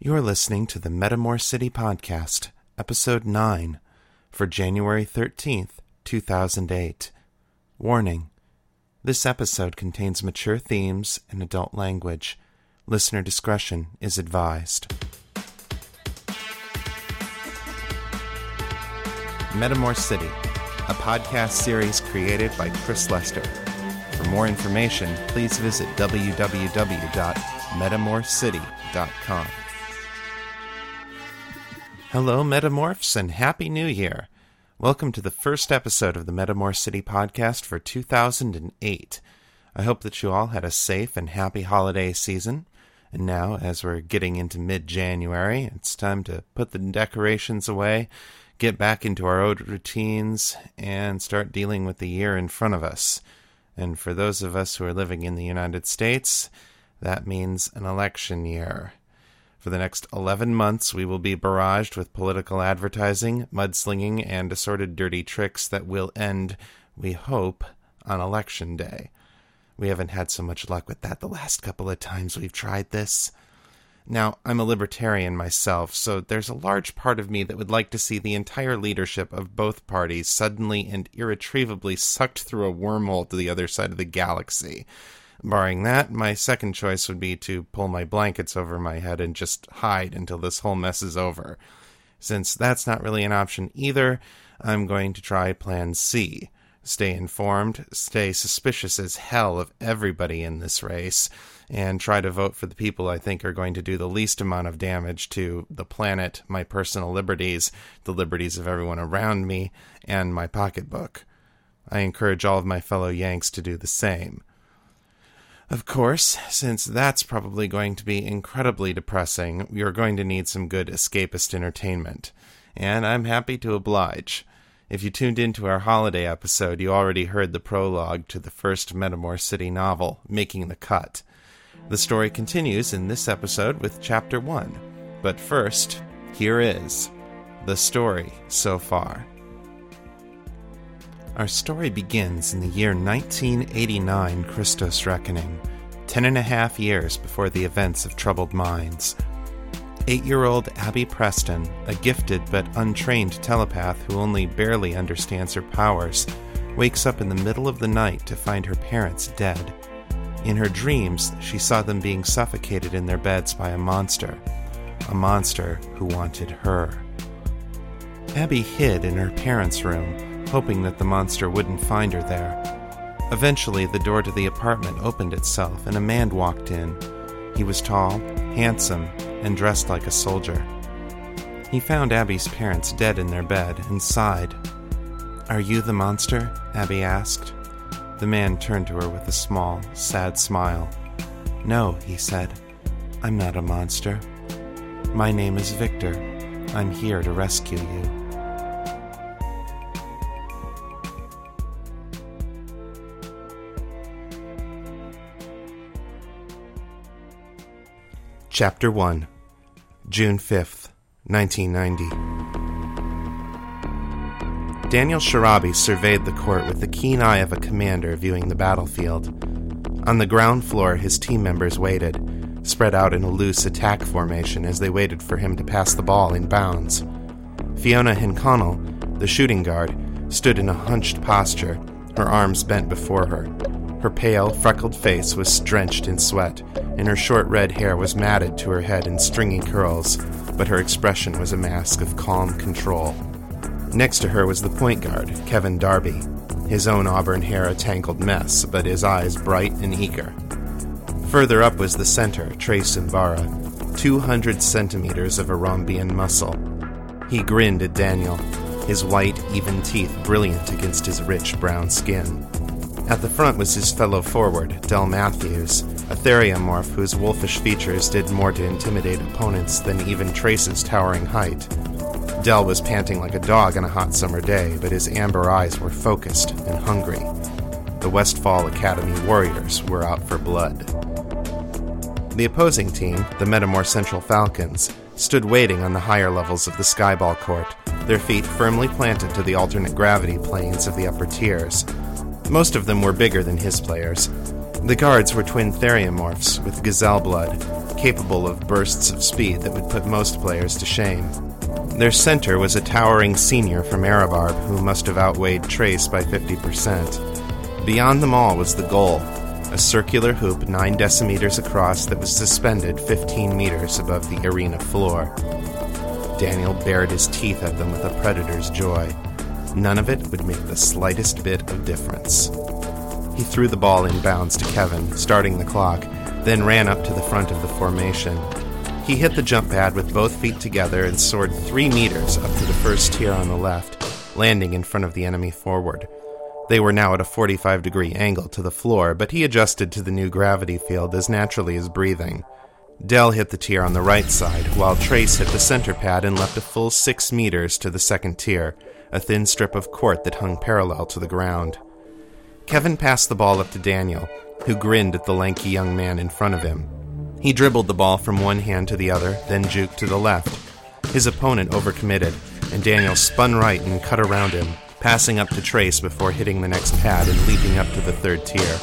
You're listening to the Metamor City Podcast, Episode 9, for January 13th, 2008. Warning This episode contains mature themes and adult language. Listener discretion is advised. Metamor City, a podcast series created by Chris Lester. For more information, please visit www.metamorcity.com. Hello, Metamorphs, and Happy New Year! Welcome to the first episode of the Metamor City podcast for 2008. I hope that you all had a safe and happy holiday season. And now, as we're getting into mid January, it's time to put the decorations away, get back into our old routines, and start dealing with the year in front of us. And for those of us who are living in the United States, that means an election year. For the next 11 months, we will be barraged with political advertising, mudslinging, and assorted dirty tricks that will end, we hope, on Election Day. We haven't had so much luck with that the last couple of times we've tried this. Now, I'm a libertarian myself, so there's a large part of me that would like to see the entire leadership of both parties suddenly and irretrievably sucked through a wormhole to the other side of the galaxy. Barring that, my second choice would be to pull my blankets over my head and just hide until this whole mess is over. Since that's not really an option either, I'm going to try Plan C. Stay informed, stay suspicious as hell of everybody in this race, and try to vote for the people I think are going to do the least amount of damage to the planet, my personal liberties, the liberties of everyone around me, and my pocketbook. I encourage all of my fellow Yanks to do the same. Of course, since that's probably going to be incredibly depressing, you're going to need some good escapist entertainment. And I'm happy to oblige. If you tuned into our holiday episode, you already heard the prologue to the first Metamor City novel, Making the Cut. The story continues in this episode with Chapter 1. But first, here is the story so far. Our story begins in the year 1989 Christos Reckoning, ten and a half years before the events of Troubled Minds. Eight year old Abby Preston, a gifted but untrained telepath who only barely understands her powers, wakes up in the middle of the night to find her parents dead. In her dreams, she saw them being suffocated in their beds by a monster, a monster who wanted her. Abby hid in her parents' room hoping that the monster wouldn't find her there. Eventually, the door to the apartment opened itself and a man walked in. He was tall, handsome, and dressed like a soldier. He found Abby's parents dead in their bed and sighed. Are you the monster? Abby asked. The man turned to her with a small, sad smile. No, he said. I'm not a monster. My name is Victor. I'm here to rescue you. Chapter 1 June 5th, 1990. Daniel Sharabi surveyed the court with the keen eye of a commander viewing the battlefield. On the ground floor, his team members waited, spread out in a loose attack formation as they waited for him to pass the ball in bounds. Fiona hin'Connaill, the shooting guard, stood in a hunched posture, her arms bent before her. Her pale, freckled face was drenched in sweat, and her short red hair was matted to her head in stringy curls, but her expression was a mask of calm control. Next to her was the point guard, Kevin Darby, his own auburn hair a tangled mess, but his eyes bright and eager. Further up was the center, Trace Umbara, 200 centimeters of Arambian muscle. He grinned at Daniel, his white, even teeth brilliant against his rich brown skin. At the front was his fellow forward, Del Matthews, a theriomorph whose wolfish features did more to intimidate opponents than even Trace's towering height. Del was panting like a dog on a hot summer day, but his amber eyes were focused and hungry. The Westfall Academy Warriors were out for blood. The opposing team, the Metamor Central Falcons, stood waiting on the higher levels of the skyball court, their feet firmly planted to the alternate gravity planes of the upper tiers, most of them were bigger than his players. The guards were twin theriomorphs with gazelle blood, capable of bursts of speed that would put most players to shame. Their center was a towering senior from Erebarb who must have outweighed Trace by 50%. Beyond them all was the goal, a circular hoop 9 decimeters across that was suspended 15 meters above the arena floor. Daniel bared his teeth at them with a predator's joy. None of it would make the slightest bit of difference. He threw the ball in bounds to Kevin, starting the clock, then ran up to the front of the formation. He hit the jump pad with both feet together and soared three meters up to the first tier on the left, landing in front of the enemy forward. They were now at a 45 degree angle to the floor, but he adjusted to the new gravity field as naturally as breathing. Del hit the tier on the right side, while Trace hit the center pad and leapt a full six meters to the second tier, a thin strip of court that hung parallel to the ground. Kevin passed the ball up to Daniel, who grinned at the lanky young man in front of him. He dribbled the ball from one hand to the other, then juked to the left. His opponent overcommitted, and Daniel spun right and cut around him, passing up to Trace before hitting the next pad and leaping up to the third tier.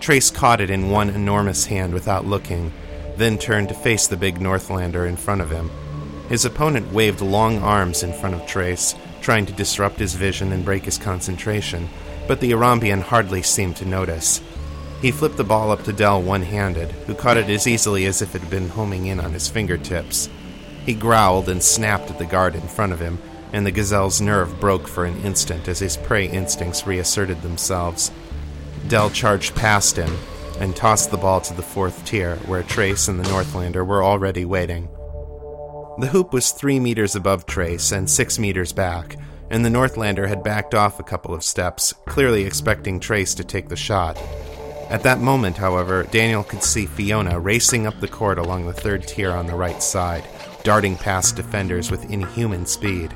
Trace caught it in one enormous hand without looking, then turned to face the big Northlander in front of him. His opponent waved long arms in front of Trace, trying to disrupt his vision and break his concentration, but the Arambian hardly seemed to notice. He flipped the ball up to Del one handed, who caught it as easily as if it had been homing in on his fingertips. He growled and snapped at the guard in front of him, and the gazelle's nerve broke for an instant as his prey instincts reasserted themselves. Del charged past him and tossed the ball to the fourth tier, where Trace and the Northlander were already waiting. The hoop was three meters above Trace and six meters back, and the Northlander had backed off a couple of steps, clearly expecting Trace to take the shot. At that moment, however, Daniel could see Fiona racing up the court along the third tier on the right side, darting past defenders with inhuman speed.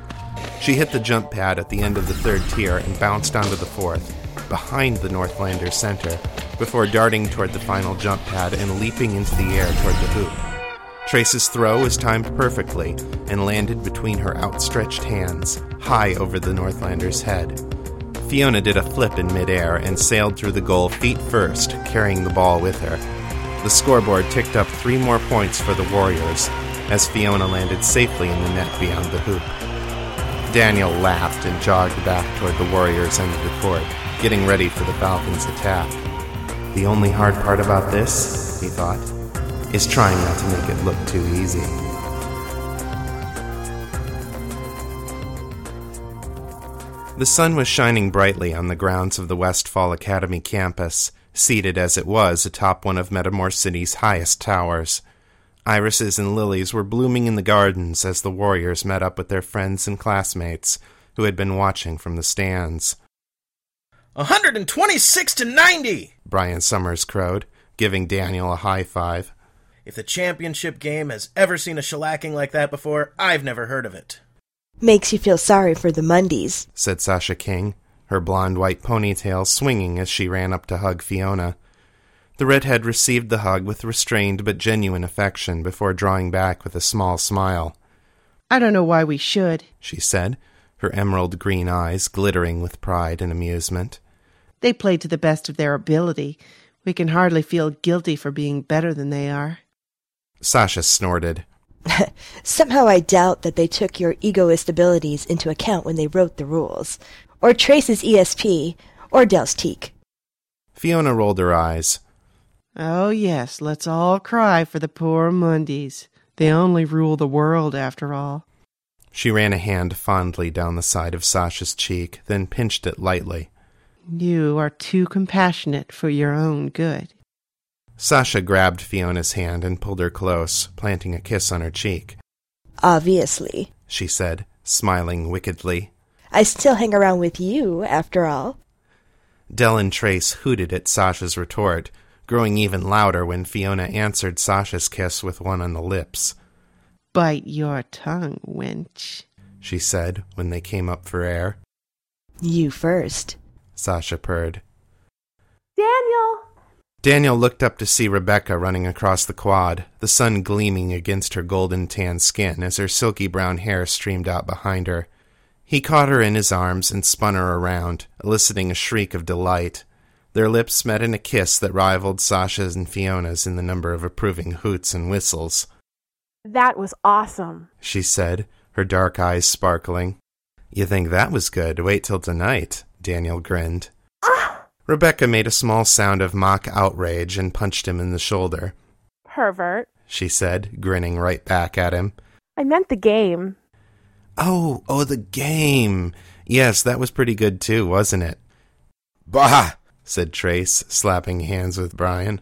She hit the jump pad at the end of the third tier and bounced onto the fourth, behind the Northlander center, before darting toward the final jump pad and leaping into the air toward the hoop. Trace's throw was timed perfectly and landed between her outstretched hands, high over the Northlander's head. Fiona did a flip in midair and sailed through the goal feet first, carrying the ball with her. The scoreboard ticked up three more points for the Warriors as Fiona landed safely in the net beyond the hoop. Daniel laughed and jogged back toward the Warriors' end of the court, getting ready for the Falcons' attack. The only hard part about this, he thought, is trying not to make it look too easy. The sun was shining brightly on the grounds of the Westfall Academy campus, seated as it was atop one of Metamor City's highest towers. Irises and lilies were blooming in the gardens as the warriors met up with their friends and classmates who had been watching from the stands. 126 to 90! Brian Sommers crowed, giving Daniel a high five. If the championship game has ever seen a shellacking like that before, I've never heard of it. Makes you feel sorry for the Mundies, said Sasha King, her blonde white ponytail swinging as she ran up to hug Fiona. The redhead received the hug with restrained but genuine affection before drawing back with a small smile. I don't know why we should, she said, her emerald green eyes glittering with pride and amusement. They played to the best of their ability. We can hardly feel guilty for being better than they are. Sasha snorted. Somehow I doubt that they took your egoist abilities into account when they wrote the rules, or Trace's ESP, or Del's teak. Fiona rolled her eyes. Oh, yes, let's all cry for the poor Mundies. They only rule the world, after all. She ran a hand fondly down the side of Sasha's cheek, then pinched it lightly. You are too compassionate for your own good. Sasha grabbed Fiona's hand and pulled her close, planting a kiss on her cheek. Obviously, she said, smiling wickedly. I still hang around with you, after all. Del and Trace hooted at Sasha's retort, growing even louder when Fiona answered Sasha's kiss with one on the lips. Bite your tongue, wench, she said when they came up for air. You first, Sasha purred. Daniel! Daniel looked up to see Rebecca running across the quad, the sun gleaming against her golden tan skin as her silky brown hair streamed out behind her. He caught her in his arms and spun her around, eliciting a shriek of delight. Their lips met in a kiss that rivaled Sasha's and Fiona's in the number of approving hoots and whistles. That was awesome. She said, her dark eyes sparkling. You think that was good? Wait till tonight, Daniel grinned. Rebecca made a small sound of mock outrage and punched him in the shoulder. Pervert. She said, grinning right back at him. I meant the game. Oh, oh, the game. Yes, that was pretty good too, wasn't it? Bah! said Trace, slapping hands with Brian.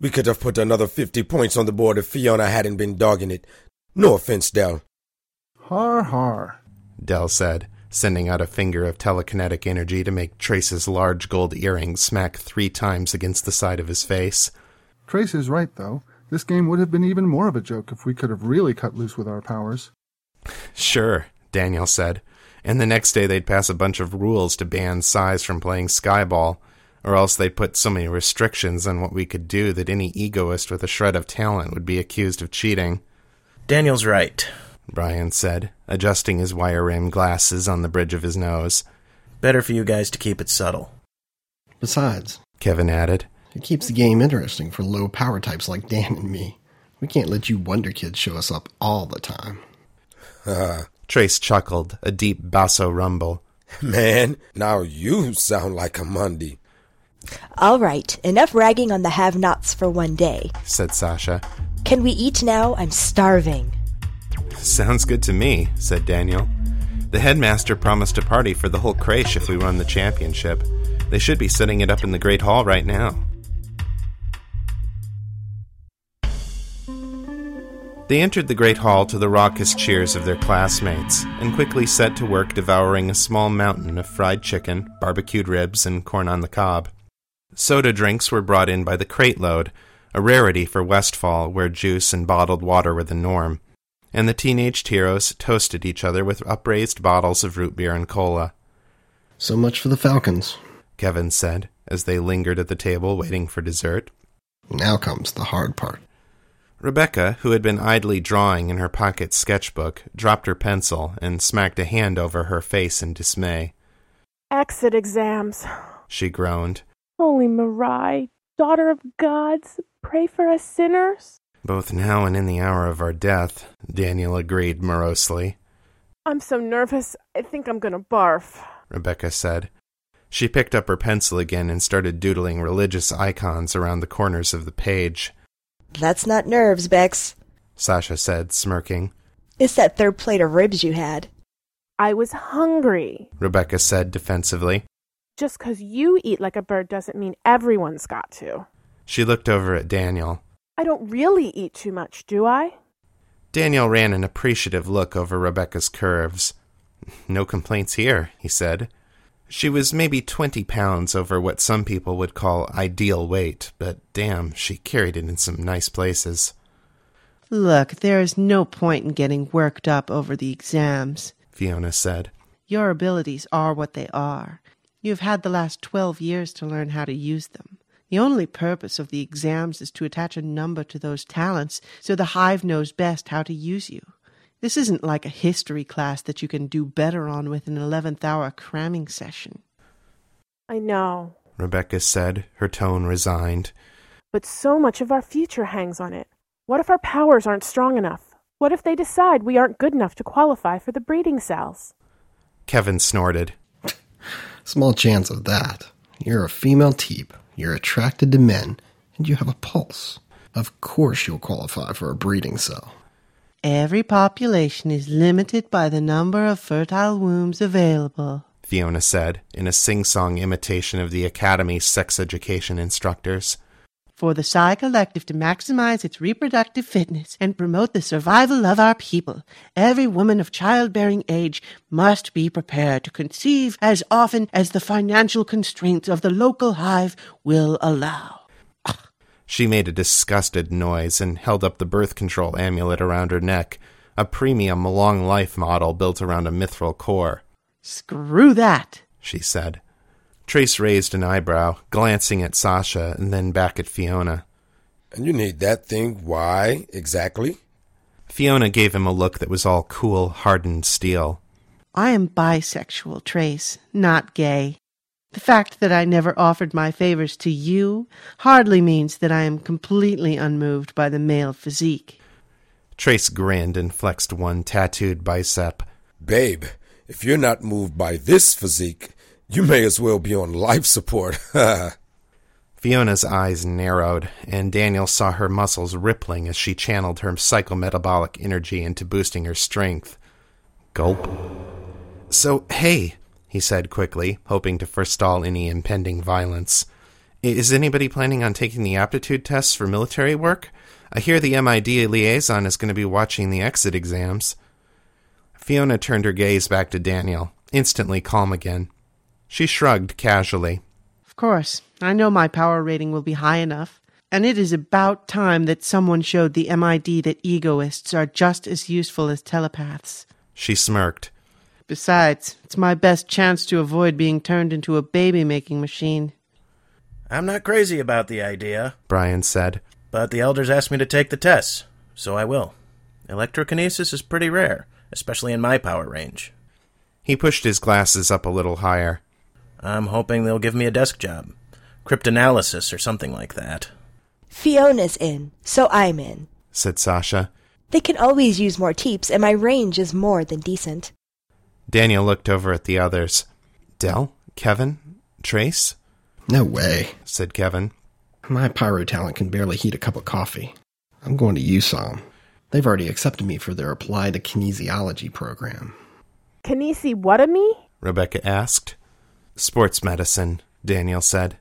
We could have put another 50 points on the board if Fiona hadn't been dogging it. No offense, Del. Har har. Del said, sending out a finger of telekinetic energy to make Trace's large gold earrings smack three times against the side of his face. Trace is right, though. This game would have been even more of a joke if we could have really cut loose with our powers. Sure, Daniel said. And the next day they'd pass a bunch of rules to ban Psis from playing Skyball, or else they'd put so many restrictions on what we could do that any egoist with a shred of talent would be accused of cheating. Daniel's right. Brian said, adjusting his wire rimmed glasses on the bridge of his nose. Better for you guys to keep it subtle. Besides, Kevin added. it keeps the game interesting for low power types like Dan and me. We can't let you Wonder Kids show us up all the time. Uh. Trace chuckled, a deep basso rumble. Man, now you sound like a Mundie. All right, enough ragging on the have-nots for one day. said Sasha. Can we eat now? I'm starving. Sounds good to me, said Daniel. The headmaster promised a party for the whole creche if we won the championship. They should be setting it up in the Great Hall right now. They entered the Great Hall to the raucous cheers of their classmates and quickly set to work devouring a small mountain of fried chicken, barbecued ribs, and corn on the cob. Soda drinks were brought in by the crate load, a rarity for Westfall where juice and bottled water were the norm, and the teenaged heroes toasted each other with upraised bottles of root beer and cola. So much for the Falcons. Kevin said as they lingered at the table waiting for dessert. Now comes the hard part. Rebecca, who had been idly drawing in her pocket sketchbook, dropped her pencil and smacked a hand over her face in dismay. Exit exams. She groaned. Holy Marai, daughter of gods, pray for us sinners. Both now and in the hour of our death, Daniel agreed morosely. I'm so nervous, I think I'm gonna barf. Rebecca said. She picked up her pencil again and started doodling religious icons around the corners of the page. That's not nerves, Bex. Sasha said, smirking. It's that third plate of ribs you had. I was hungry. Rebecca said defensively. Just 'cause you eat like a bird doesn't mean everyone's got to. She looked over at Daniel. I don't really eat too much, do I? Daniel ran an appreciative look over Rebecca's curves. No complaints here, he said. She was maybe twenty pounds over what some people would call ideal weight, but damn, she carried it in some nice places. Look, there is no point in getting worked up over the exams. Fiona said. Your abilities are what they are. You have had the last twelve years to learn how to use them. The only purpose of the exams is to attach a number to those talents so the hive knows best how to use you. This isn't like a history class that you can do better on with an 11th hour cramming session. I know. Rebecca said, her tone resigned. But so much of our future hangs on it. What if our powers aren't strong enough? What if they decide we aren't good enough to qualify for the breeding cells? Kevin snorted. Small chance of that. You're a female teep, you're attracted to men, and you have a pulse. Of course you'll qualify for a breeding cell. Every population is limited by the number of fertile wombs available. Fiona said, in a sing song imitation of the Academy's sex education instructors. For the Psi Collective to maximize its reproductive fitness and promote the survival of our people, every woman of childbearing age must be prepared to conceive as often as the financial constraints of the local hive will allow. She made a disgusted noise and held up the birth control amulet around her neck, a premium long life model built around a mithril core. Screw that! she said. Trace raised an eyebrow, glancing at Sasha and then back at Fiona. And you need that thing. Why exactly? Fiona gave him a look that was all cool, hardened steel. I am bisexual, Trace, not gay. The fact that I never offered my favors to you hardly means that I am completely unmoved by the male physique. Trace grinned and flexed one tattooed bicep. Babe, if you're not moved by this physique, you may as well be on life support. Fiona's eyes narrowed, and Daniel saw her muscles rippling as she channeled her psychometabolic energy into boosting her strength. Gulp. So, hey, he said quickly, hoping to forestall any impending violence. Is anybody planning on taking the aptitude tests for military work? I hear the MID liaison is going to be watching the exit exams. Fiona turned her gaze back to Daniel, instantly calm again. She shrugged casually. Of course, I know my power rating will be high enough, and it is about time that someone showed the MID that egoists are just as useful as telepaths. She smirked. Besides, it's my best chance to avoid being turned into a baby making machine. I'm not crazy about the idea, Brian said. but the elders asked me to take the tests, so I will. Electrokinesis is pretty rare, especially in my power range. He pushed his glasses up a little higher. I'm hoping they'll give me a desk job. Cryptanalysis or something like that. Fiona's in, so I'm in. said Sasha. They can always use more teeps, and my range is more than decent. Daniel looked over at the others. Del? Kevin? Trace? No way. said Kevin. My pyro talent can barely heat a cup of coffee. I'm going to USOM. They've already accepted me for their applied kinesiology program. Kinesi what of me? Rebecca asked. Sports medicine, Daniel said.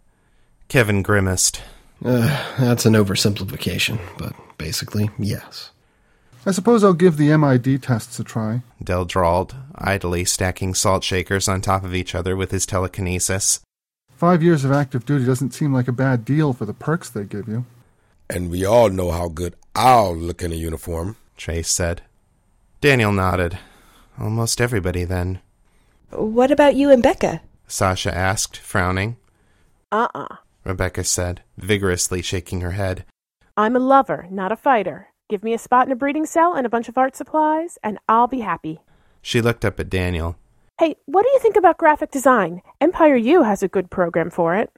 Kevin grimaced. Uh, that's an oversimplification, but basically, yes. I suppose I'll give the MID tests a try. Del drawled, idly stacking salt shakers on top of each other with his telekinesis. Five years of active duty doesn't seem like a bad deal for the perks they give you. and we all know how good I'll look in a uniform. Trace said. Daniel nodded. Almost everybody, then, What about you and Becca? Sasha asked, frowning. Uh uh Rebecca said, vigorously shaking her head. I'm a lover, not a fighter. Give me a spot in a breeding cell and a bunch of art supplies, and I'll be happy. She looked up at Daniel. Hey, what do you think about graphic design? Empire U has a good program for it.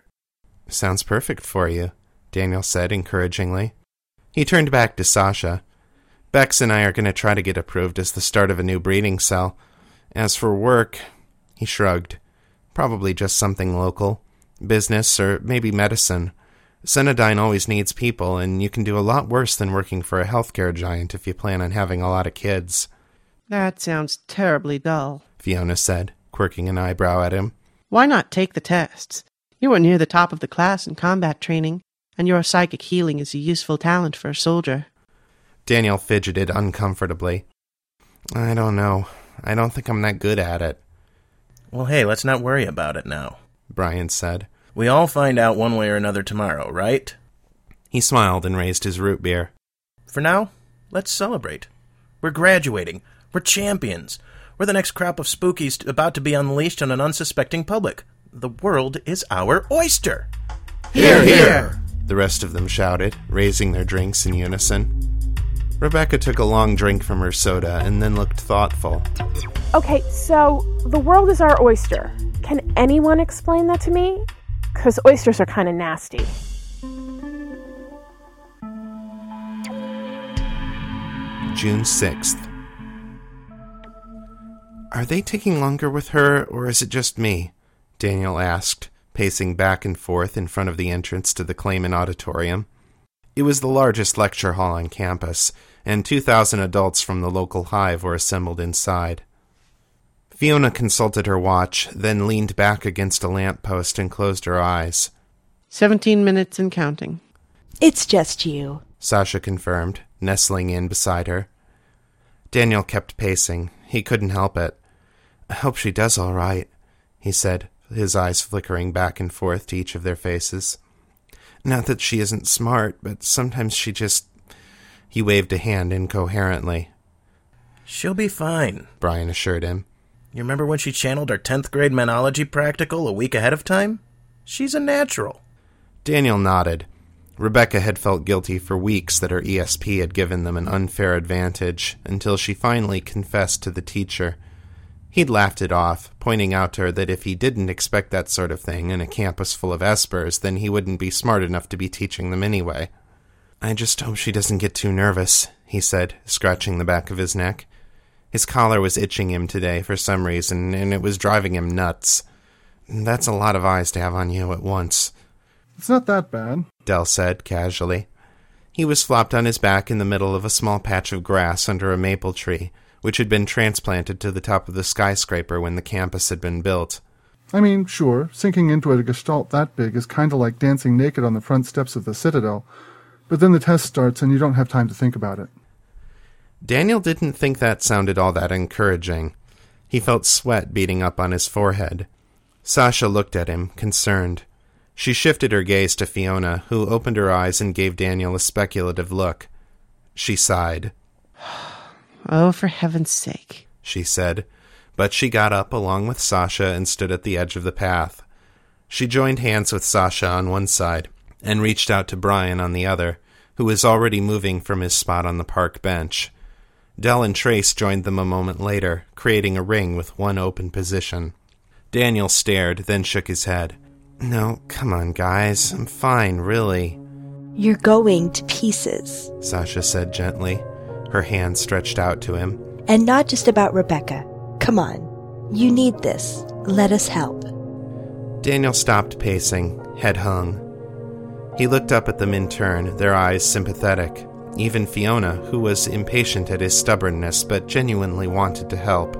Sounds perfect for you, Daniel said encouragingly. He turned back to Sasha. Bex and I are going to try to get approved as the start of a new breeding cell. As for work, he shrugged. Probably just something local. Business or maybe medicine. Cenadyne always needs people, and you can do a lot worse than working for a healthcare giant if you plan on having a lot of kids, That sounds terribly dull. Fiona said, quirking an eyebrow at him. Why not take the tests? You are near the top of the class in combat training, and your psychic healing is a useful talent for a soldier. Daniel fidgeted uncomfortably. I don't know. I don't think I'm that good at it, Well, hey, let's not worry about it now. Brian said. We all find out one way or another tomorrow, right? He smiled and raised his root beer. For now, let's celebrate. We're graduating. We're champions. We're the next crop of spookies about to be unleashed on an unsuspecting public. The world is our oyster. Here, here! The rest of them shouted, raising their drinks in unison. Rebecca took a long drink from her soda and then looked thoughtful. Okay, so the world is our oyster. Can anyone explain that to me? Because oysters are kind of nasty. June 6th. Are they taking longer with her, or is it just me? Daniel asked, pacing back and forth in front of the entrance to the Clayman Auditorium. It was the largest lecture hall on campus, and 2,000 adults from the local hive were assembled inside. Fiona consulted her watch, then leaned back against a lamp post and closed her eyes. Seventeen minutes and counting. It's just you. Sasha confirmed, nestling in beside her. Daniel kept pacing. He couldn't help it. I hope she does all right, he said, his eyes flickering back and forth to each of their faces. Not that she isn't smart, but sometimes she just. He waved a hand incoherently. She'll be fine. Brian assured him. You remember when she channeled our 10th grade manology practical a week ahead of time? She's a natural. Daniel nodded. Rebecca had felt guilty for weeks that her ESP had given them an unfair advantage until she finally confessed to the teacher. He'd laughed it off, pointing out to her that if he didn't expect that sort of thing in a campus full of espers, then he wouldn't be smart enough to be teaching them anyway. I just hope she doesn't get too nervous, he said, scratching the back of his neck. His collar was itching him today for some reason, and it was driving him nuts. That's a lot of eyes to have on you at once, It's not that bad. Del said casually. He was flopped on his back in the middle of a small patch of grass under a maple tree, which had been transplanted to the top of the skyscraper when the campus had been built. I mean, sure, sinking into a gestalt that big is kinda like dancing naked on the front steps of the Citadel, but then the test starts and you don't have time to think about it. Daniel didn't think that sounded all that encouraging. He felt sweat beating up on his forehead. Sasha looked at him, concerned. She shifted her gaze to Fiona, who opened her eyes and gave Daniel a speculative look. She sighed. Oh, for heaven's sake. she said, but she got up along with Sasha and stood at the edge of the path. She joined hands with Sasha on one side and reached out to Brian on the other, who was already moving from his spot on the park bench. Del and Trace joined them a moment later, creating a ring with one open position. Daniel stared, then shook his head. No, come on, guys. I'm fine, really, You're going to pieces. Sasha said gently, her hand stretched out to him. And not just about Rebecca. Come on. You need this. Let us help. Daniel stopped pacing, head hung. He looked up at them in turn, their eyes sympathetic. Even Fiona, who was impatient at his stubbornness but genuinely wanted to help.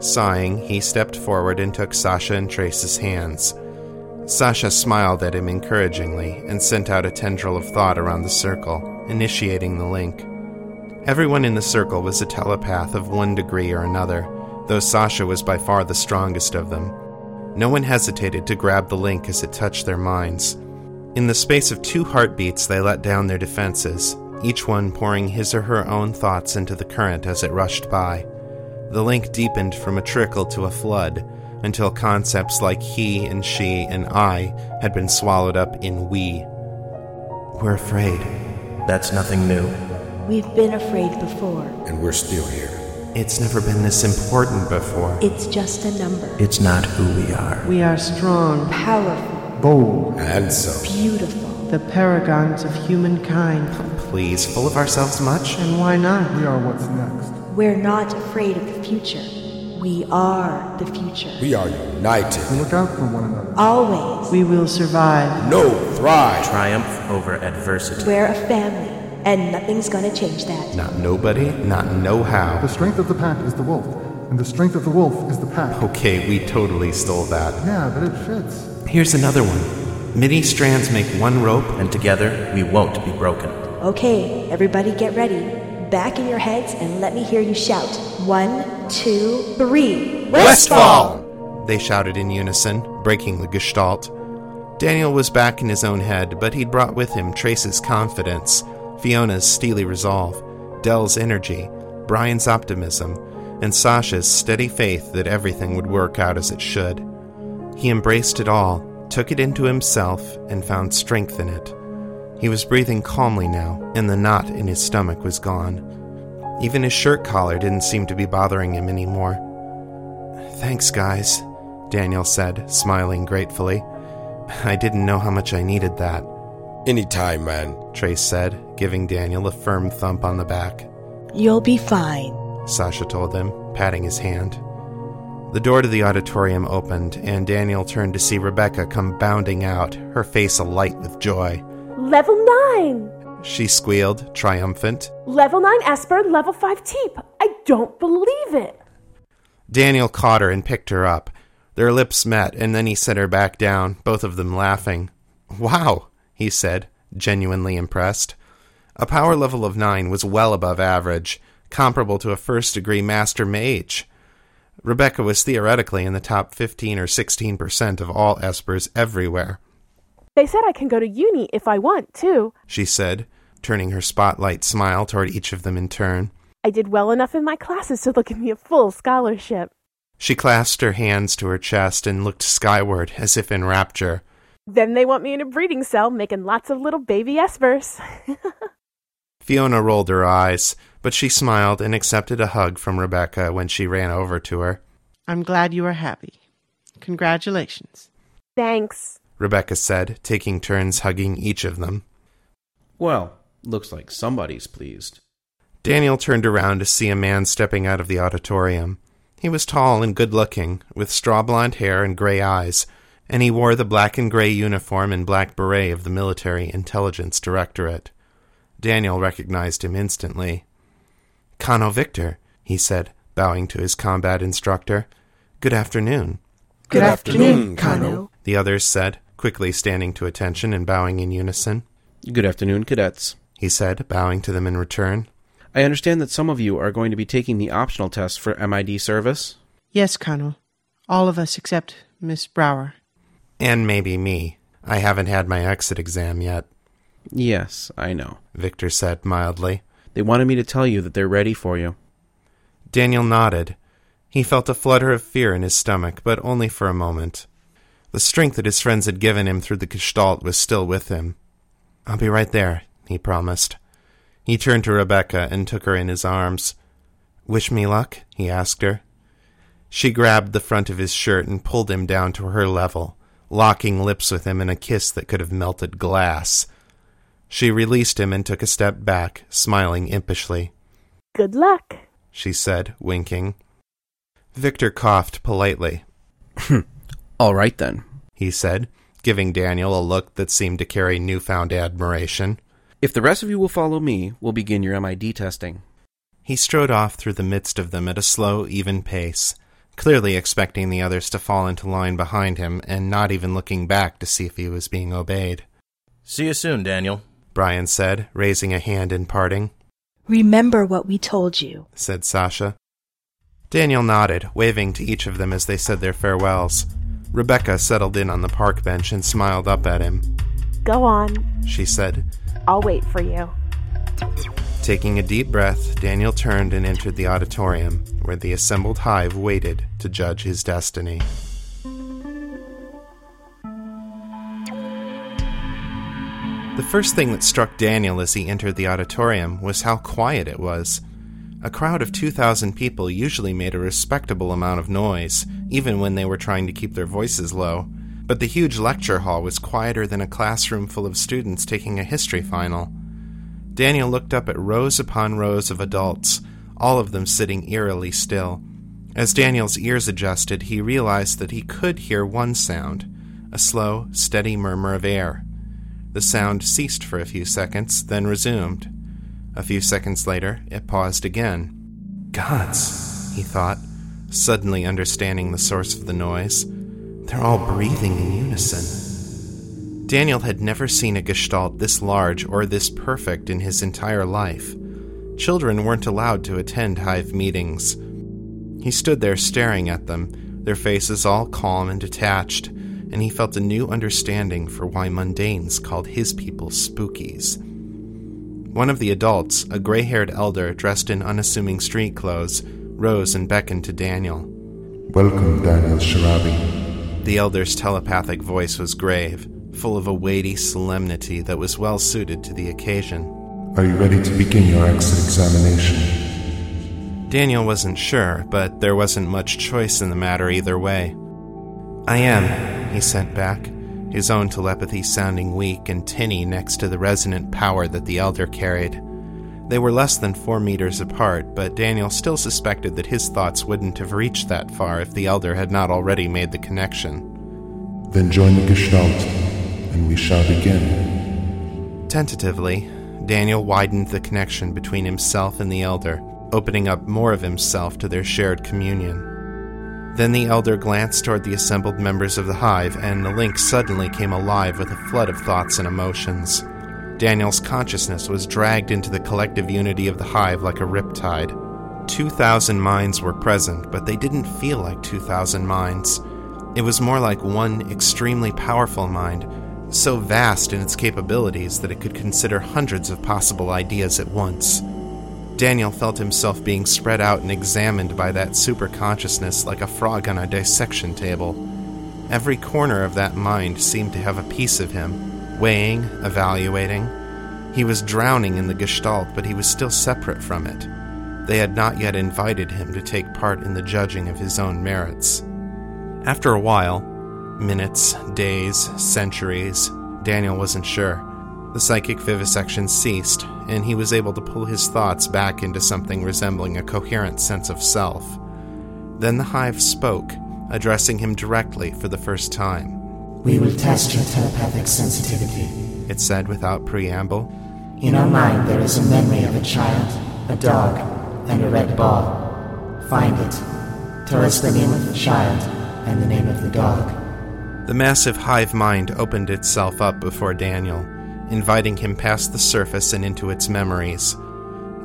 Sighing, he stepped forward and took Sasha and Trace's hands. Sasha smiled at him encouragingly and sent out a tendril of thought around the circle, initiating the link. Everyone in the circle was a telepath of one degree or another, though Sasha was by far the strongest of them. No one hesitated to grab the link as it touched their minds. In the space of two heartbeats, they let down their defenses, each one pouring his or her own thoughts into the current as it rushed by. The link deepened from a trickle to a flood until concepts like he and she and I had been swallowed up in we. We're afraid. That's nothing new. We've been afraid before. And we're still here. It's never been this important before. It's just a number. It's not who we are. We are strong, Powerful. Bold. Handsome. Beautiful. the paragons of humankind. Please, full of ourselves much? And why not? We are what's next. We're not afraid of the future. We are the future. We are united. We look out for one another. Always. We will survive. No, thrive. Triumph over adversity. We're a family, and nothing's gonna change that. Not nobody, not know how. The strength of the pack is the wolf, and the strength of the wolf is the pack. Okay, we totally stole that. Yeah, but it fits. Here's another one. Many strands make one rope. And together, we won't be broken. Okay, everybody get ready. Back in your heads and let me hear you shout. One, two, three. Westfall! They shouted in unison, breaking the gestalt. Daniel was back in his own head, but he'd brought with him Trace's confidence, Fiona's steely resolve, Del's energy, Brian's optimism, and Sasha's steady faith that everything would work out as it should. He embraced it all, took it into himself, and found strength in it. He was breathing calmly now, and the knot in his stomach was gone. Even his shirt collar didn't seem to be bothering him anymore. Thanks, guys, Daniel said, smiling gratefully. I didn't know how much I needed that, Anytime, man. Trace said, giving Daniel a firm thump on the back. You'll be fine. Sasha told him, patting his hand. The door to the auditorium opened, and Daniel turned to see Rebecca come bounding out, her face alight with joy. Level 9! She squealed, triumphant. Level 9 Esper, level 5 Teep. I don't believe it. Daniel caught her and picked her up. Their lips met, and then he set her back down, both of them laughing. Wow, he said, genuinely impressed. A power level of nine was well above average, comparable to a first degree master mage. Rebecca was theoretically in the top 15 or 16 percent of all espers everywhere, They said I can go to uni if I want to. she said, turning her spotlight smile toward each of them in turn. I did well enough in my classes so they'll give me a full scholarship. She clasped her hands to her chest and looked skyward as if in rapture. Then they want me in a breeding cell making lots of little baby espers. Fiona rolled her eyes, but she smiled and accepted a hug from Rebecca when she ran over to her. I'm glad you are happy. Congratulations. Thanks. Rebecca said, taking turns hugging each of them. Well, looks like somebody's pleased. Daniel turned around to see a man stepping out of the auditorium. He was tall and good looking, with straw blonde hair and gray eyes, and he wore the black and gray uniform and black beret of the Military Intelligence Directorate. Daniel recognized him instantly. Kano Victor, he said, bowing to his combat instructor. Good afternoon. Good afternoon, Kano. The others said, quickly standing to attention and bowing in unison. Good afternoon, cadets. He said, bowing to them in return. I understand that some of you are going to be taking the optional test for MID service. Yes, Colonel. All of us except Miss Brower. And maybe me. I haven't had my exit exam yet, Yes, I know. Victor said mildly. They wanted me to tell you that they're ready for you. Daniel nodded. He felt a flutter of fear in his stomach, but only for a moment. The strength that his friends had given him through the gestalt was still with him. I'll be right there, he promised. He turned to Rebecca and took her in his arms. Wish me luck? he asked her. She grabbed the front of his shirt and pulled him down to her level, locking lips with him in a kiss that could have melted glass. She released him and took a step back, smiling impishly. Good luck. She said, winking. Victor coughed politely. Hmm. All right then. He said, giving Daniel a look that seemed to carry newfound admiration. If the rest of you will follow me, we'll begin your MID testing. He strode off through the midst of them at a slow, even pace, clearly expecting the others to fall into line behind him and not even looking back to see if he was being obeyed. See you soon, Daniel. Brian said, raising a hand in parting. Remember what we told you. said Sasha. Daniel nodded, waving to each of them as they said their farewells. Rebecca settled in on the park bench and smiled up at him. Go on. She said. I'll wait for you. Taking a deep breath, Daniel turned and entered the auditorium, where the assembled hive waited to judge his destiny. The first thing that struck Daniel as he entered the auditorium was how quiet it was. A crowd of 2,000 people usually made a respectable amount of noise, even when they were trying to keep their voices low. But the huge lecture hall was quieter than a classroom full of students taking a history final. Daniel looked up at rows upon rows of adults, all of them sitting eerily still. As Daniel's ears adjusted, he realized that he could hear one sound a slow, steady murmur of air. The sound ceased for a few seconds, then resumed. A few seconds later, it paused again. Gods, he thought, suddenly understanding the source of the noise. They're all breathing in unison. Daniel had never seen a gestalt this large or this perfect in his entire life. Children weren't allowed to attend hive meetings. He stood there staring at them, their faces all calm and detached, and he felt a new understanding for why mundanes called his people spookies. One of the adults, a gray haired elder dressed in unassuming street clothes, rose and beckoned to Daniel. Welcome, Daniel Sharabi. The elder's telepathic voice was grave, full of a weighty solemnity that was well suited to the occasion. Are you ready to begin your exit examination? Daniel wasn't sure, but there wasn't much choice in the matter either way. I am, he sent back, his own telepathy sounding weak and tinny next to the resonant power that the elder carried. They were less than four meters apart, but Daniel still suspected that his thoughts wouldn't have reached that far if the elder had not already made the connection. Then join the Gestalt, and we shall begin. Tentatively, Daniel widened the connection between himself and the elder, opening up more of himself to their shared communion. Then the elder glanced toward the assembled members of the hive, and the link suddenly came alive with a flood of thoughts and emotions. Daniel's consciousness was dragged into the collective unity of the hive like a riptide. Two thousand minds were present, but they didn't feel like two thousand minds. It was more like one extremely powerful mind, so vast in its capabilities that it could consider hundreds of possible ideas at once. Daniel felt himself being spread out and examined by that superconsciousness like a frog on a dissection table. Every corner of that mind seemed to have a piece of him, weighing, evaluating. He was drowning in the gestalt, but he was still separate from it. They had not yet invited him to take part in the judging of his own merits. After a while, minutes, days, centuries, Daniel wasn't sure. The psychic vivisection ceased, and he was able to pull his thoughts back into something resembling a coherent sense of self. Then the hive spoke, addressing him directly for the first time. We will test your telepathic sensitivity. It said without preamble. In our mind, there is a memory of a child, a dog, and a red ball. Find it. Tell us the name of the child and the name of the dog. The massive hive mind opened itself up before Daniel, inviting him past the surface and into its memories.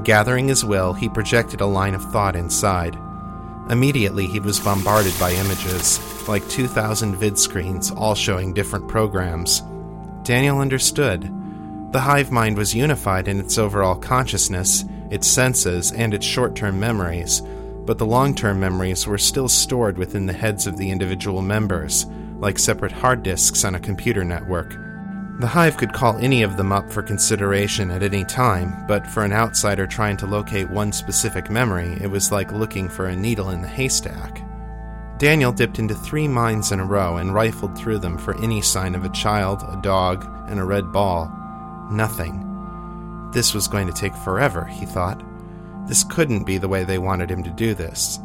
Gathering his will, he projected a line of thought inside. Immediately, he was bombarded by images, like 2,000 vid screens, all showing different programs. Daniel understood. The hive mind was unified in its overall consciousness, its senses, and its short term memories, but the long term memories were still stored within the heads of the individual members, like separate hard disks on a computer network. The Hive could call any of them up for consideration at any time, but for an outsider trying to locate one specific memory, it was like looking for a needle in the haystack. Daniel dipped into three minds in a row and rifled through them for any sign of a child, a dog, and a red ball. Nothing. This was going to take forever, he thought. This couldn't be the way they wanted him to do this.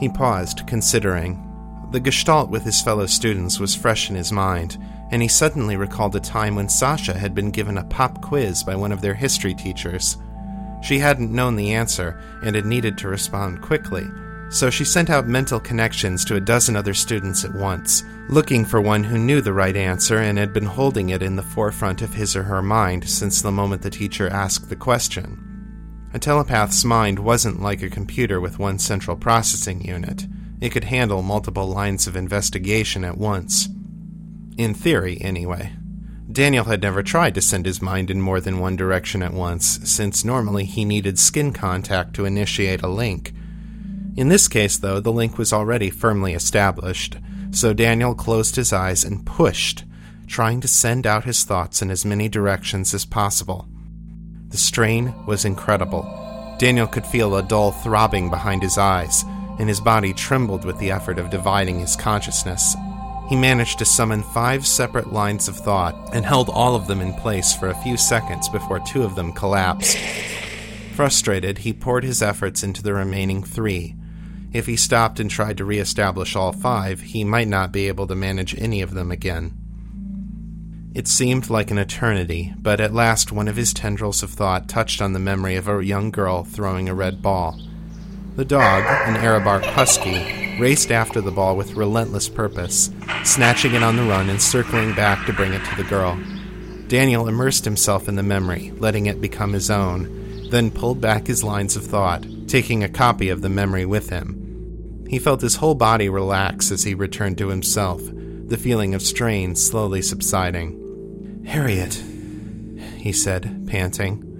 He paused, considering. The gestalt with his fellow students was fresh in his mind, and he suddenly recalled a time when Sasha had been given a pop quiz by one of their history teachers. She hadn't known the answer and had needed to respond quickly, so she sent out mental connections to a dozen other students at once, looking for one who knew the right answer and had been holding it in the forefront of his or her mind since the moment the teacher asked the question. A telepath's mind wasn't like a computer with one central processing unit. It could handle multiple lines of investigation at once. In theory, anyway. Daniel had never tried to send his mind in more than one direction at once, since normally he needed skin contact to initiate a link. In this case, though, the link was already firmly established, so Daniel closed his eyes and pushed, trying to send out his thoughts in as many directions as possible. The strain was incredible. Daniel could feel a dull throbbing behind his eyes, and his body trembled with the effort of dividing his consciousness. He managed to summon five separate lines of thought and held all of them in place for a few seconds before two of them collapsed. Frustrated, he poured his efforts into the remaining three. If he stopped and tried to reestablish all five, he might not be able to manage any of them again. It seemed like an eternity, but at last one of his tendrils of thought touched on the memory of a young girl throwing a red ball. The dog, an Arabark husky, raced after the ball with relentless purpose, snatching it on the run and circling back to bring it to the girl. Daniel immersed himself in the memory, letting it become his own, then pulled back his lines of thought, taking a copy of the memory with him. He felt his whole body relax as he returned to himself, the feeling of strain slowly subsiding. Harriet, he said, panting.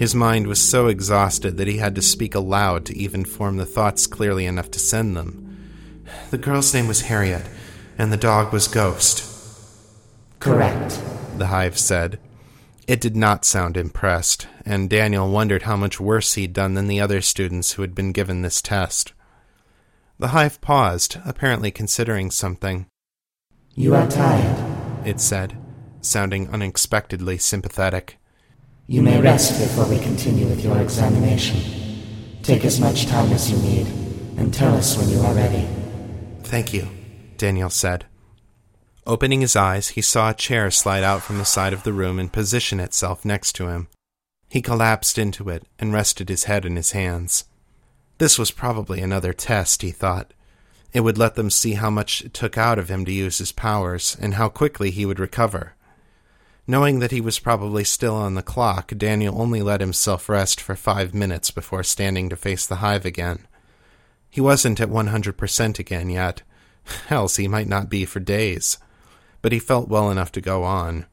His mind was so exhausted that he had to speak aloud to even form the thoughts clearly enough to send them. The girl's name was Harriet, and the dog was Ghost. Correct, the hive said. It did not sound impressed, and Daniel wondered how much worse he'd done than the other students who had been given this test. The hive paused, apparently considering something. You are tired, it said sounding unexpectedly sympathetic. You may rest before we continue with your examination. Take as much time as you need, and tell us when you are ready. Thank you, Daniel said. Opening his eyes, he saw a chair slide out from the side of the room and position itself next to him. He collapsed into it and rested his head in his hands. This was probably another test, he thought. It would let them see how much it took out of him to use his powers, and how quickly he would recover. Knowing that he was probably still on the clock, Daniel only let himself rest for five minutes before standing to face the hive again. He wasn't at 100% again yet. Else he might not be for days. But he felt well enough to go on.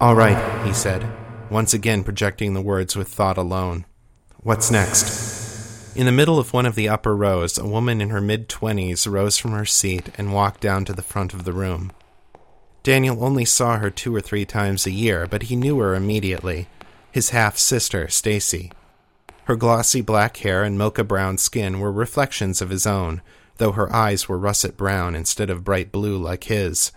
All right, he said, once again projecting the words with thought alone. What's next? In the middle of one of the upper rows, a woman in her mid twenties rose from her seat and walked down to the front of the room. Daniel only saw her two or three times a year, but he knew her immediately his half sister, Stacy. Her glossy black hair and mocha brown skin were reflections of his own, though her eyes were russet brown instead of bright blue like his.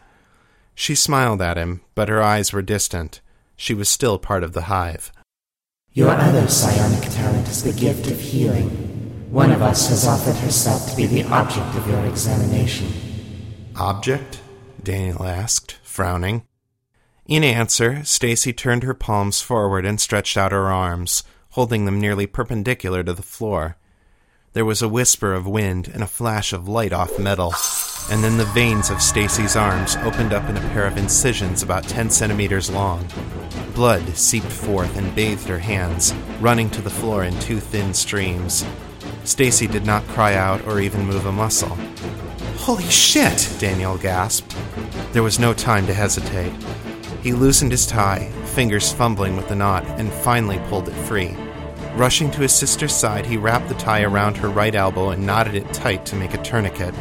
She smiled at him, but her eyes were distant. She was still part of the hive. Your other psionic talent is the gift of healing. One of us has offered herself to be the object of your examination. Object? Daniel asked, frowning. In answer, Stacy turned her palms forward and stretched out her arms, holding them nearly perpendicular to the floor. There was a whisper of wind and a flash of light off metal, and then the veins of Stacy's arms opened up in a pair of incisions about 10 centimeters long. Blood seeped forth and bathed her hands, running to the floor in two thin streams. Stacy did not cry out or even move a muscle. Holy shit! Daniel gasped. There was no time to hesitate. He loosened his tie, fingers fumbling with the knot, and finally pulled it free. Rushing to his sister's side, he wrapped the tie around her right elbow and knotted it tight to make a tourniquet.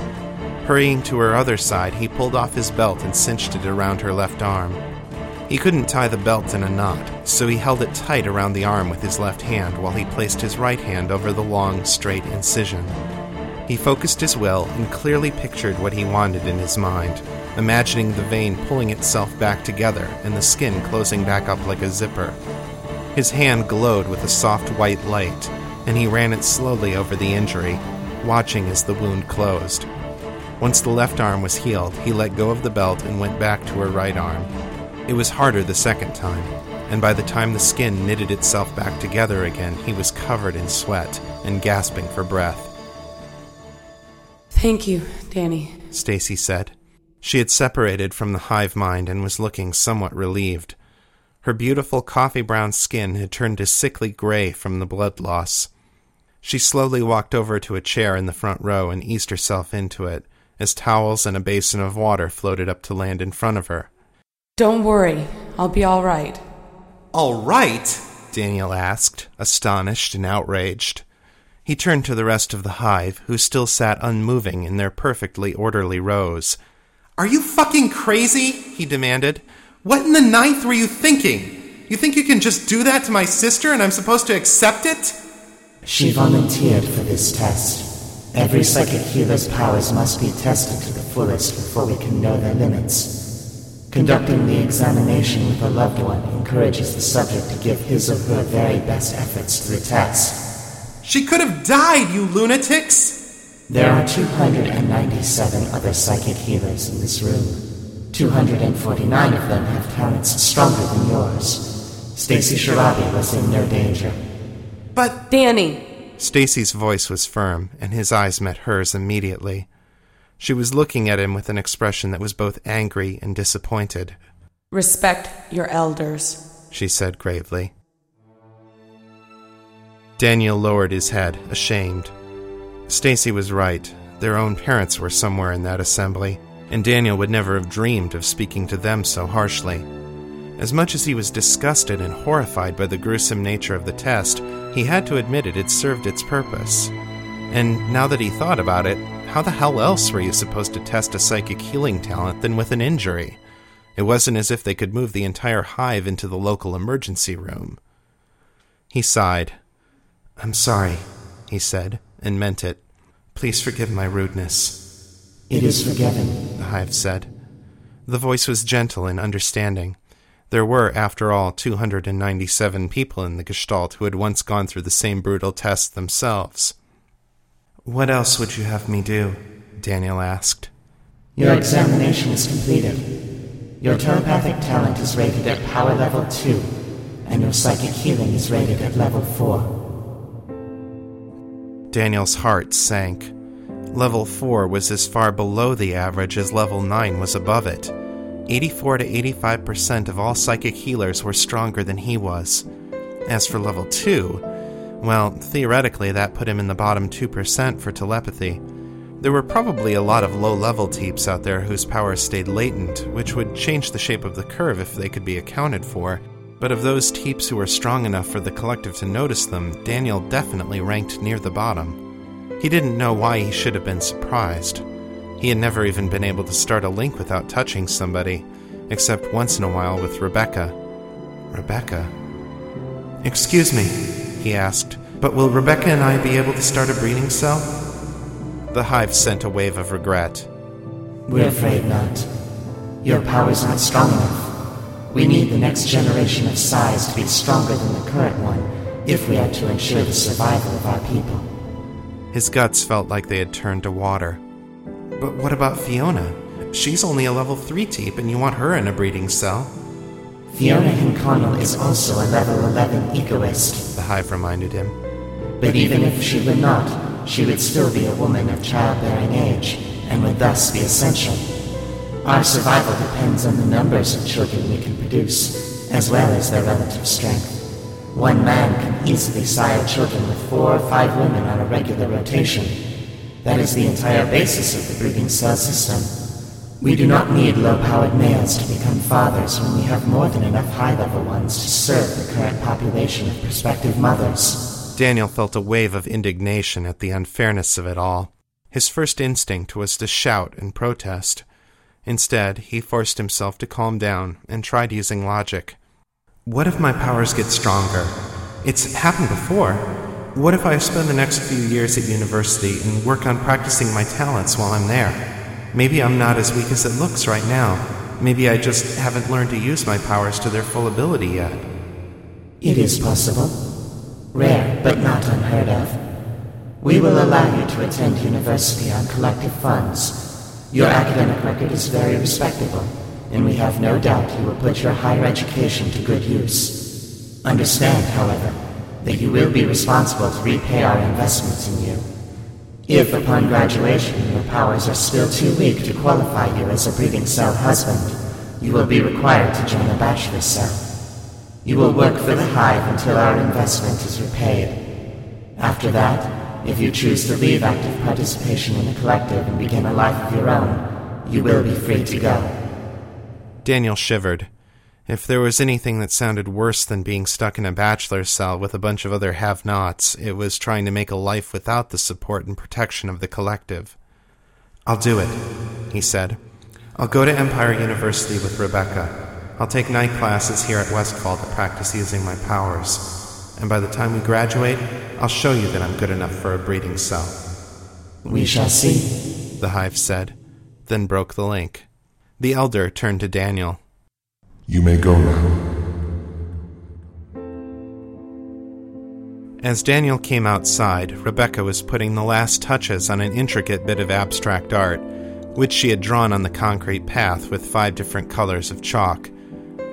Hurrying to her other side, he pulled off his belt and cinched it around her left arm. He couldn't tie the belt in a knot, so he held it tight around the arm with his left hand while he placed his right hand over the long, straight incision. He focused his will and clearly pictured what he wanted in his mind, imagining the vein pulling itself back together and the skin closing back up like a zipper. His hand glowed with a soft white light, and he ran it slowly over the injury, watching as the wound closed. Once the left arm was healed, he let go of the belt and went back to her right arm. It was harder the second time, and by the time the skin knitted itself back together again, he was covered in sweat and gasping for breath. Thank you, Danny, Stacy said. She had separated from the hive mind and was looking somewhat relieved. Her beautiful coffee brown skin had turned to sickly gray from the blood loss. She slowly walked over to a chair in the front row and eased herself into it, as towels and a basin of water floated up to land in front of her. Don't worry, I'll be all right. All right? Daniel asked, astonished and outraged. He turned to the rest of the hive, who still sat unmoving in their perfectly orderly rows. Are you fucking crazy? he demanded. What in the ninth were you thinking? You think you can just do that to my sister and I'm supposed to accept it? She volunteered for this test. Every psychic healer's powers must be tested to the fullest before we can know their limits. Conducting the examination with a loved one encourages the subject to give his or her very best efforts to the test. She could have died, you lunatics! There are 297 other psychic healers in this room. 249 of them have talents stronger than yours. Stacy Sharabi was in no danger. But Danny, Stacy's voice was firm, and his eyes met hers immediately. She was looking at him with an expression that was both angry and disappointed. respect your elders. She said gravely. Daniel lowered his head, ashamed. Stacy was right. Their own parents were somewhere in that assembly, and Daniel would never have dreamed of speaking to them so harshly. As much as he was disgusted and horrified by the gruesome nature of the test, he had to admit it had served its purpose. And now that he thought about it, how the hell else were you supposed to test a psychic healing talent than with an injury? It wasn't as if they could move the entire hive into the local emergency room. He sighed. I'm sorry, he said, and meant it. Please forgive my rudeness. It is forgiven, the hive said. The voice was gentle and understanding. There were, after all, 297 people in the Gestalt who had once gone through the same brutal test themselves. What else would you have me do? Daniel asked. Your examination is completed. Your telepathic talent is rated at power level 2, and your psychic healing is rated at level 4. Daniel's heart sank. Level 4 was as far below the average as level 9 was above it. 84 to 85% of all psychic healers were stronger than he was. As for level 2, well, theoretically that put him in the bottom 2% for telepathy. There were probably a lot of low level teeps out there whose powers stayed latent, which would change the shape of the curve if they could be accounted for. But of those teeps who were strong enough for the collective to notice them, Daniel definitely ranked near the bottom. He didn't know why he should have been surprised. He had never even been able to start a link without touching somebody, except once in a while with Rebecca. Rebecca? Excuse me, he asked, But will Rebecca and I be able to start a breeding cell? The hive sent a wave of regret. We're afraid not. Your powers aren't strong enough. We need the next generation of Psis to be stronger than the current one if we are to ensure the survival of our people. His guts felt like they had turned to water. But what about Fiona? She's only a level 3 teep, and you want her in a breeding cell. Fiona hin'Connaill is also a level 11 egoist. The hive reminded him. But even if she were not, she would still be a woman of childbearing age, and would thus be essential. Our survival depends on the numbers of children we can produce, as well as their relative strength. One man can easily sire children with four or five women on a regular rotation. That is the entire basis of the breeding cell system. We do not need low-powered males to become fathers when we have more than enough high-level ones to serve the current population of prospective mothers. Daniel felt a wave of indignation at the unfairness of it all. His first instinct was to shout and protest. Instead, he forced himself to calm down and tried using logic. What if my powers get stronger? It's happened before. What if I spend the next few years at university and work on practicing my talents while I'm there? Maybe I'm not as weak as it looks right now. Maybe I just haven't learned to use my powers to their full ability yet. It is possible. Rare, but not unheard of. We will allow you to attend university on collective funds. Your academic record is very respectable, and we have no doubt you will put your higher education to good use. Understand, however, that you will be responsible to repay our investments in you. If upon graduation your powers are still too weak to qualify you as a breeding cell husband, you will be required to join a bachelor cell. You will work for the Hive until our investment is repaid. After that, if you choose to leave active participation in the collective and begin a life of your own, you will be free to go. Daniel shivered. If there was anything that sounded worse than being stuck in a bachelor's cell with a bunch of other have nots, it was trying to make a life without the support and protection of the collective. I'll do it, he said. I'll go to Empire University with Rebecca. I'll take night classes here at Westfall to practice using my powers. And by the time we graduate, I'll show you that I'm good enough for a breeding cell. We shall see, the hive said, then broke the link. The elder turned to Daniel. You may go now. As Daniel came outside, Rebecca was putting the last touches on an intricate bit of abstract art, which she had drawn on the concrete path with five different colors of chalk.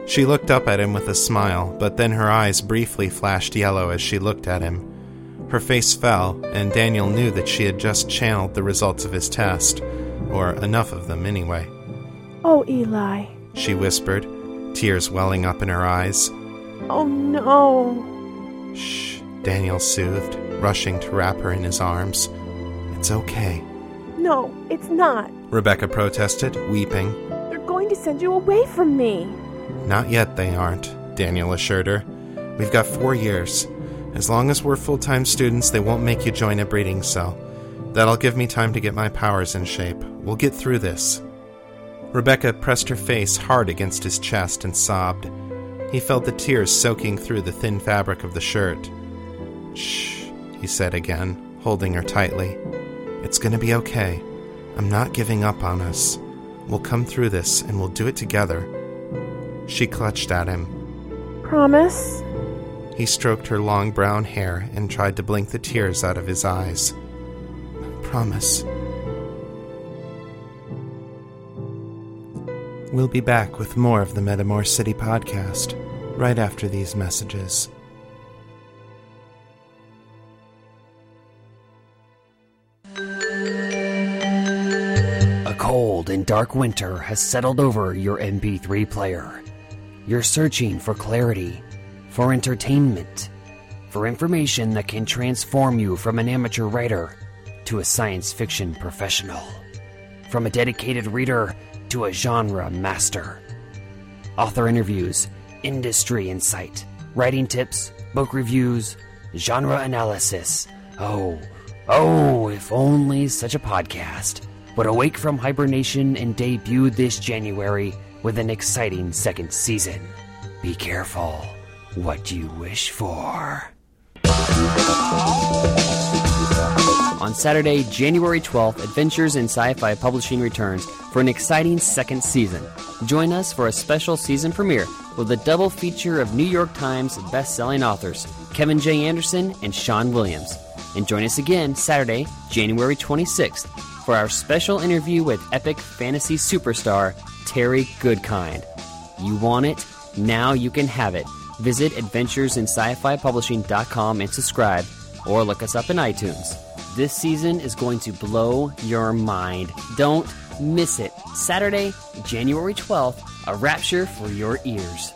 She looked up at him with a smile, but then her eyes briefly flashed yellow as she looked at him. Her face fell, and Daniel knew that she had just channeled the results of his test, or enough of them anyway. Oh, Eli, she whispered tears welling up in her eyes. Oh no. Shh, Daniel soothed, rushing to wrap her in his arms. It's okay. No, it's not. Rebecca protested, weeping. They're going to send you away from me. Not yet, they aren't, Daniel assured her. We've got four years. As long as we're full time students, they won't make you join a breeding cell. That'll give me time to get my powers in shape. We'll get through this. Rebecca pressed her face hard against his chest and sobbed. He felt the tears soaking through the thin fabric of the shirt. Shh, he said again, holding her tightly. It's to be okay. I'm not giving up on us. We'll come through this and we'll do it together. She clutched at him. Promise? He stroked her long brown hair and tried to blink the tears out of his eyes. Promise. We'll be back with more of the Metamor City podcast right after these messages. A cold and dark winter has settled over your MP3 player. You're searching for clarity, for entertainment, for information that can transform you from an amateur writer to a science fiction professional, from a dedicated reader to a genre master. Author interviews, industry insight, writing tips, book reviews, genre analysis. Oh, oh, if only such a podcast would awake from hibernation and debut this January with an exciting second season. Be careful what you wish for. On Saturday, January 12th, Adventures in Sci Fi Publishing returns for an exciting second season. Join us for a special season premiere with a double feature of New York Times best-selling authors Kevin J. Anderson and Sean Williams. And join us again Saturday, January 26th for our special interview with epic fantasy superstar Terry Goodkind. You want it? Now you can have it. Visit adventuresinsci-fi-publishing.com and subscribe or look us up in iTunes. This season is going to blow your mind. Don't miss it. Saturday, January 12th, a rapture for your ears.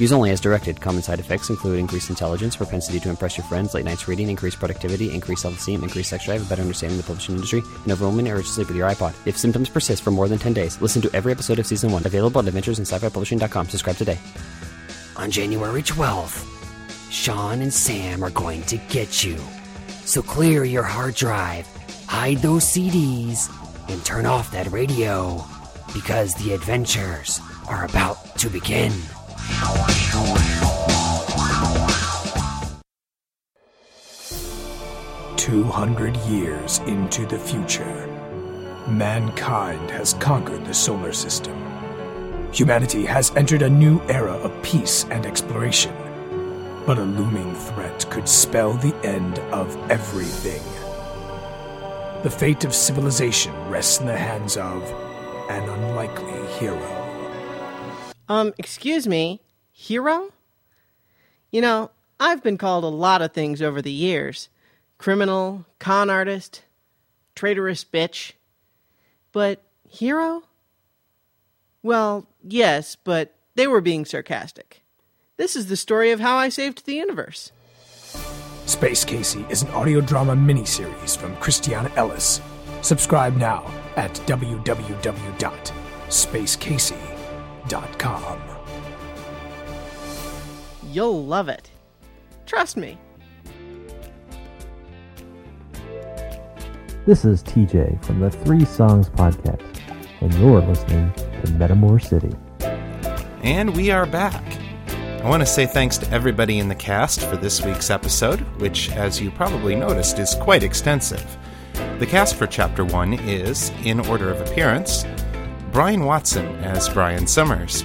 Use only as directed. Common side effects include increased intelligence, propensity to impress your friends, late nights reading, increased productivity, increased self esteem, increased sex drive, a better understanding of the publishing industry, and overwhelming urge to sleep with your iPod. If symptoms persist for more than 10 days, listen to every episode of Season 1, available at adventuresinsci-fi-publishing.com. Subscribe today. On January 12th, Sean and Sam are going to get you. So clear your hard drive, hide those CDs, and turn off that radio because the adventures are about to begin. Two hundred years into the future, mankind has conquered the solar system. Humanity has entered a new era of peace and exploration. But a looming threat could spell the end of everything. The fate of civilization rests in the hands of an unlikely hero. Um, excuse me, hero? You know, I've been called a lot of things over the years criminal, con artist, traitorous bitch. But hero? Well, yes, but they were being sarcastic. This is the story of how I saved the universe. Space Casey is an audio drama miniseries from Christiana Ellis. Subscribe now at www.spacecasey.com. You'll love it. Trust me. This is TJ from the Three Songs Podcast, and you're listening to Metamor City. And we are back. I want to say thanks to everybody in the cast for this week's episode, which, as you probably noticed, is quite extensive. The cast for Chapter 1 is, in order of appearance, Bryan Watson as Brian Sommers,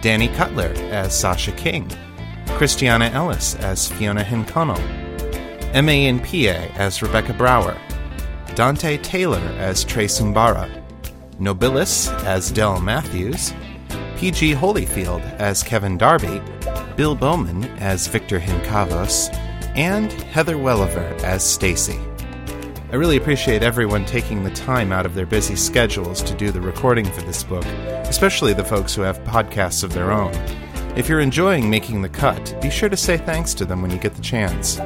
Dani Cutler as Sasha King, Christiana Ellis as Fiona hin'Connaill, M.A. in PA as Rebecca Brower, Donte Taylor as Trace Umbara, Nobilis as Del Matthews, P.G. Holyfield as Kevin Darby, Bill Bowman as Victor hin'Kavos, and Heather Welliver as Stacy. I really appreciate everyone taking the time out of their busy schedules to do the recording for this book, especially the folks who have podcasts of their own. If you're enjoying making the cut, be sure to say thanks to them when you get the chance.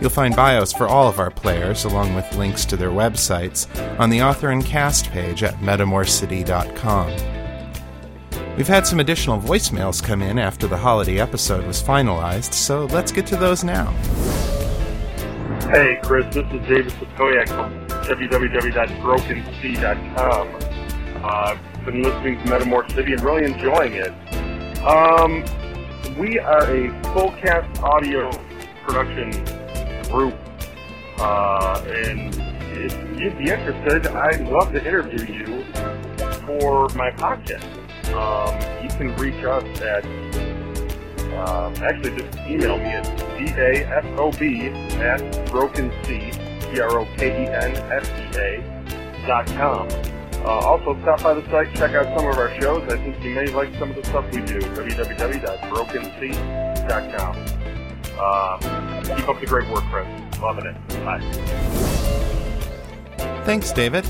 You'll find bios for all of our players, along with links to their websites, on the author and cast page at metamorcity.com. We've had some additional voicemails come in after the holiday episode was finalized, so let's get to those now. Hey, Chris, this is David Sapoyak from www.brokensea.com. Uh, I've been listening to Metamor City and really enjoying it. Um, we are a full cast audio production group, uh, and if you'd be interested, I'd love to interview you for my podcast. Um, you can reach us at uh, actually just email me at d-a-f-o-b at brokensea, B-R-O-K-E-N-S-E-A dot com. Uh, also, stop by the site, check out some of our shows. I think you may like some of the stuff we do. www.brokensea.com. Uh, keep up the great work, Chris. Loving it. Bye. Thanks, David.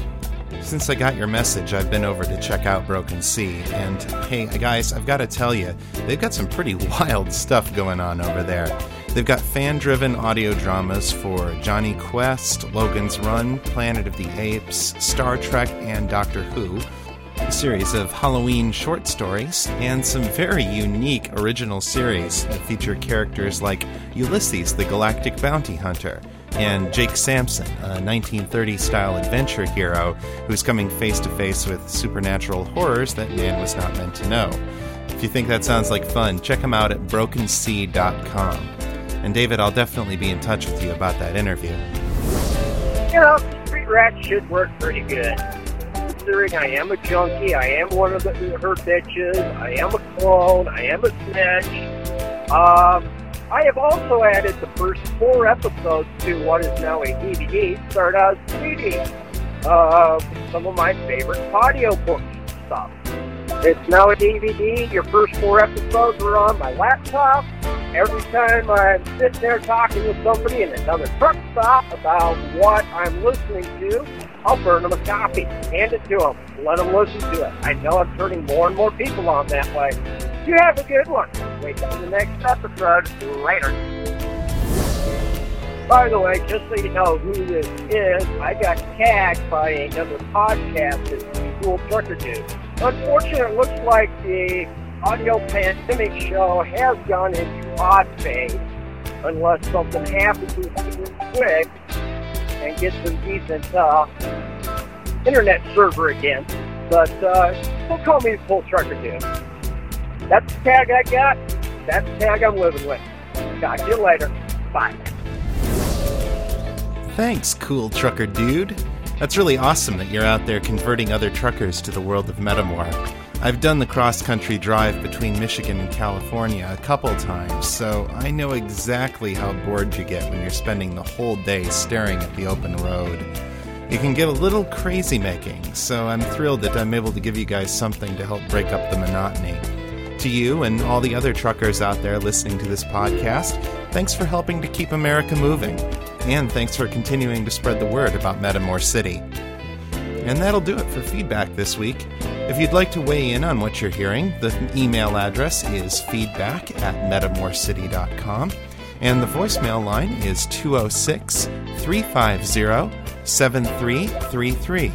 Since I got your message, I've been over to check out Broken Sea, and hey, guys, I've got to tell you, they've got some pretty wild stuff going on over there. They've got fan driven audio dramas for Jonny Quest, Logan's Run, Planet of the Apes, Star Trek, and Doctor Who, a series of Halloween short stories, and some very unique original series that feature characters like Ulysses the Galactic Bounty Hunter and Jake Sampson, a 1930 style adventure hero who's coming face to face with supernatural horrors that man was not meant to know. If you think that sounds like fun, check him out at brokensea.com. And David, I'll definitely be in touch with you about that interview. You know, Street Rat should work pretty good. Considering I am a junkie, I am one of the, her bitches, I am a clone, I am a snitch. Um, I have also added the first four episodes to what is now a DVD, as CD. Uh, some of my favorite audio audiobooks stuff. It's now a DVD. Your first four episodes are on my laptop. Every time I'm sitting there talking with somebody in another truck stop about what I'm listening to, I'll burn them a copy, hand it to them, let them listen to it. I know I'm turning more and more people on that way. You have a good one. Wait till the next episode. Later. By the way, just so you know who this is, I got tagged by another podcast as the Cool Trucker Dude. Unfortunately, it looks like the audio pandemic show has gone into odd phase unless something happens quick and gets some decent uh, internet server again. But uh, don't call me Cool Trucker Dude. That's the tag I got. That's the tag I'm living with. Talk to you later. Bye. Thanks, cool trucker dude. That's really awesome that you're out there converting other truckers to the world of Metamor. I've done the cross country drive between Michigan and California a couple times, so I know exactly how bored you get when you're spending the whole day staring at the open road. It can get a little crazy making, so I'm thrilled that I'm able to give you guys something to help break up the monotony. To you and all the other truckers out there listening to this podcast, thanks for helping to keep America moving. And thanks for continuing to spread the word about Metamor City. And that'll do it for feedback this week. If you'd like to weigh in on what you're hearing, the email address is feedback at metamorcity.com. And the voicemail line is 206 350 7333.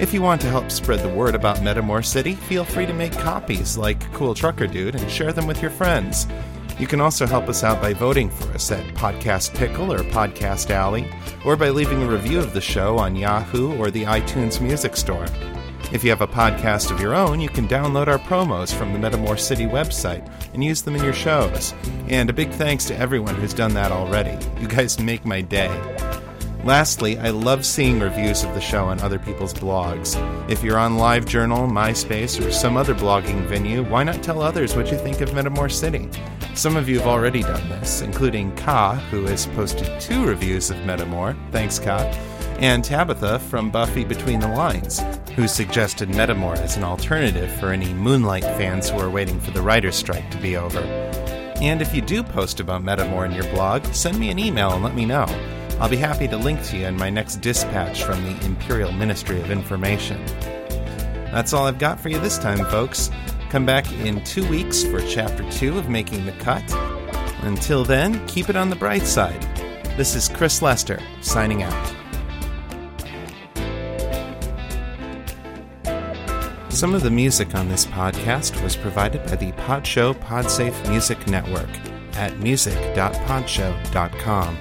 If you want to help spread the word about Metamor City, feel free to make copies like Cool Trucker Dude and share them with your friends. You can also help us out by voting for us at Podcast Pickle or Podcast Alley, or by leaving a review of the show on Yahoo or the iTunes Music Store. If you have a podcast of your own, you can download our promos from the Metamor City website and use them in your shows. And a big thanks to everyone who's done that already. You guys make my day. Lastly, I love seeing reviews of the show on other people's blogs. If you're on LiveJournal, MySpace, or some other blogging venue, why not tell others what you think of Metamor City? Some of you have already done this, including Ka, who has posted two reviews of Metamor. Thanks, Ka. And Tabitha from Buffy Between the Lines, who suggested Metamor as an alternative for any Moonlight fans who are waiting for the writer's strike to be over. And if you do post about Metamor in your blog, send me an email and let me know. I'll be happy to link to you in my next dispatch from the Imperial Ministry of Information. That's all I've got for you this time, folks. Come back in two weeks for Chapter 2 of Making the Cut. Until then, keep it on the bright side. This is Chris Lester, signing out. Some of the music on this podcast was provided by the Podshow Podsafe Music Network at music.podshow.com.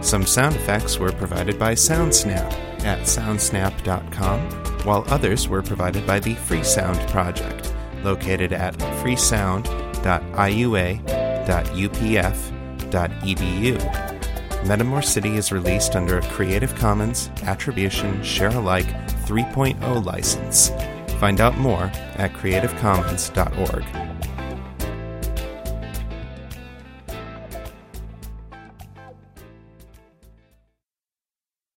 Some sound effects were provided by SoundSnap at soundsnap.com, while others were provided by the Freesound Project, located at freesound.iua.upf.edu. Metamor City is released under a Creative Commons Attribution Share Alike 3.0 license. Find out more at creativecommons.org.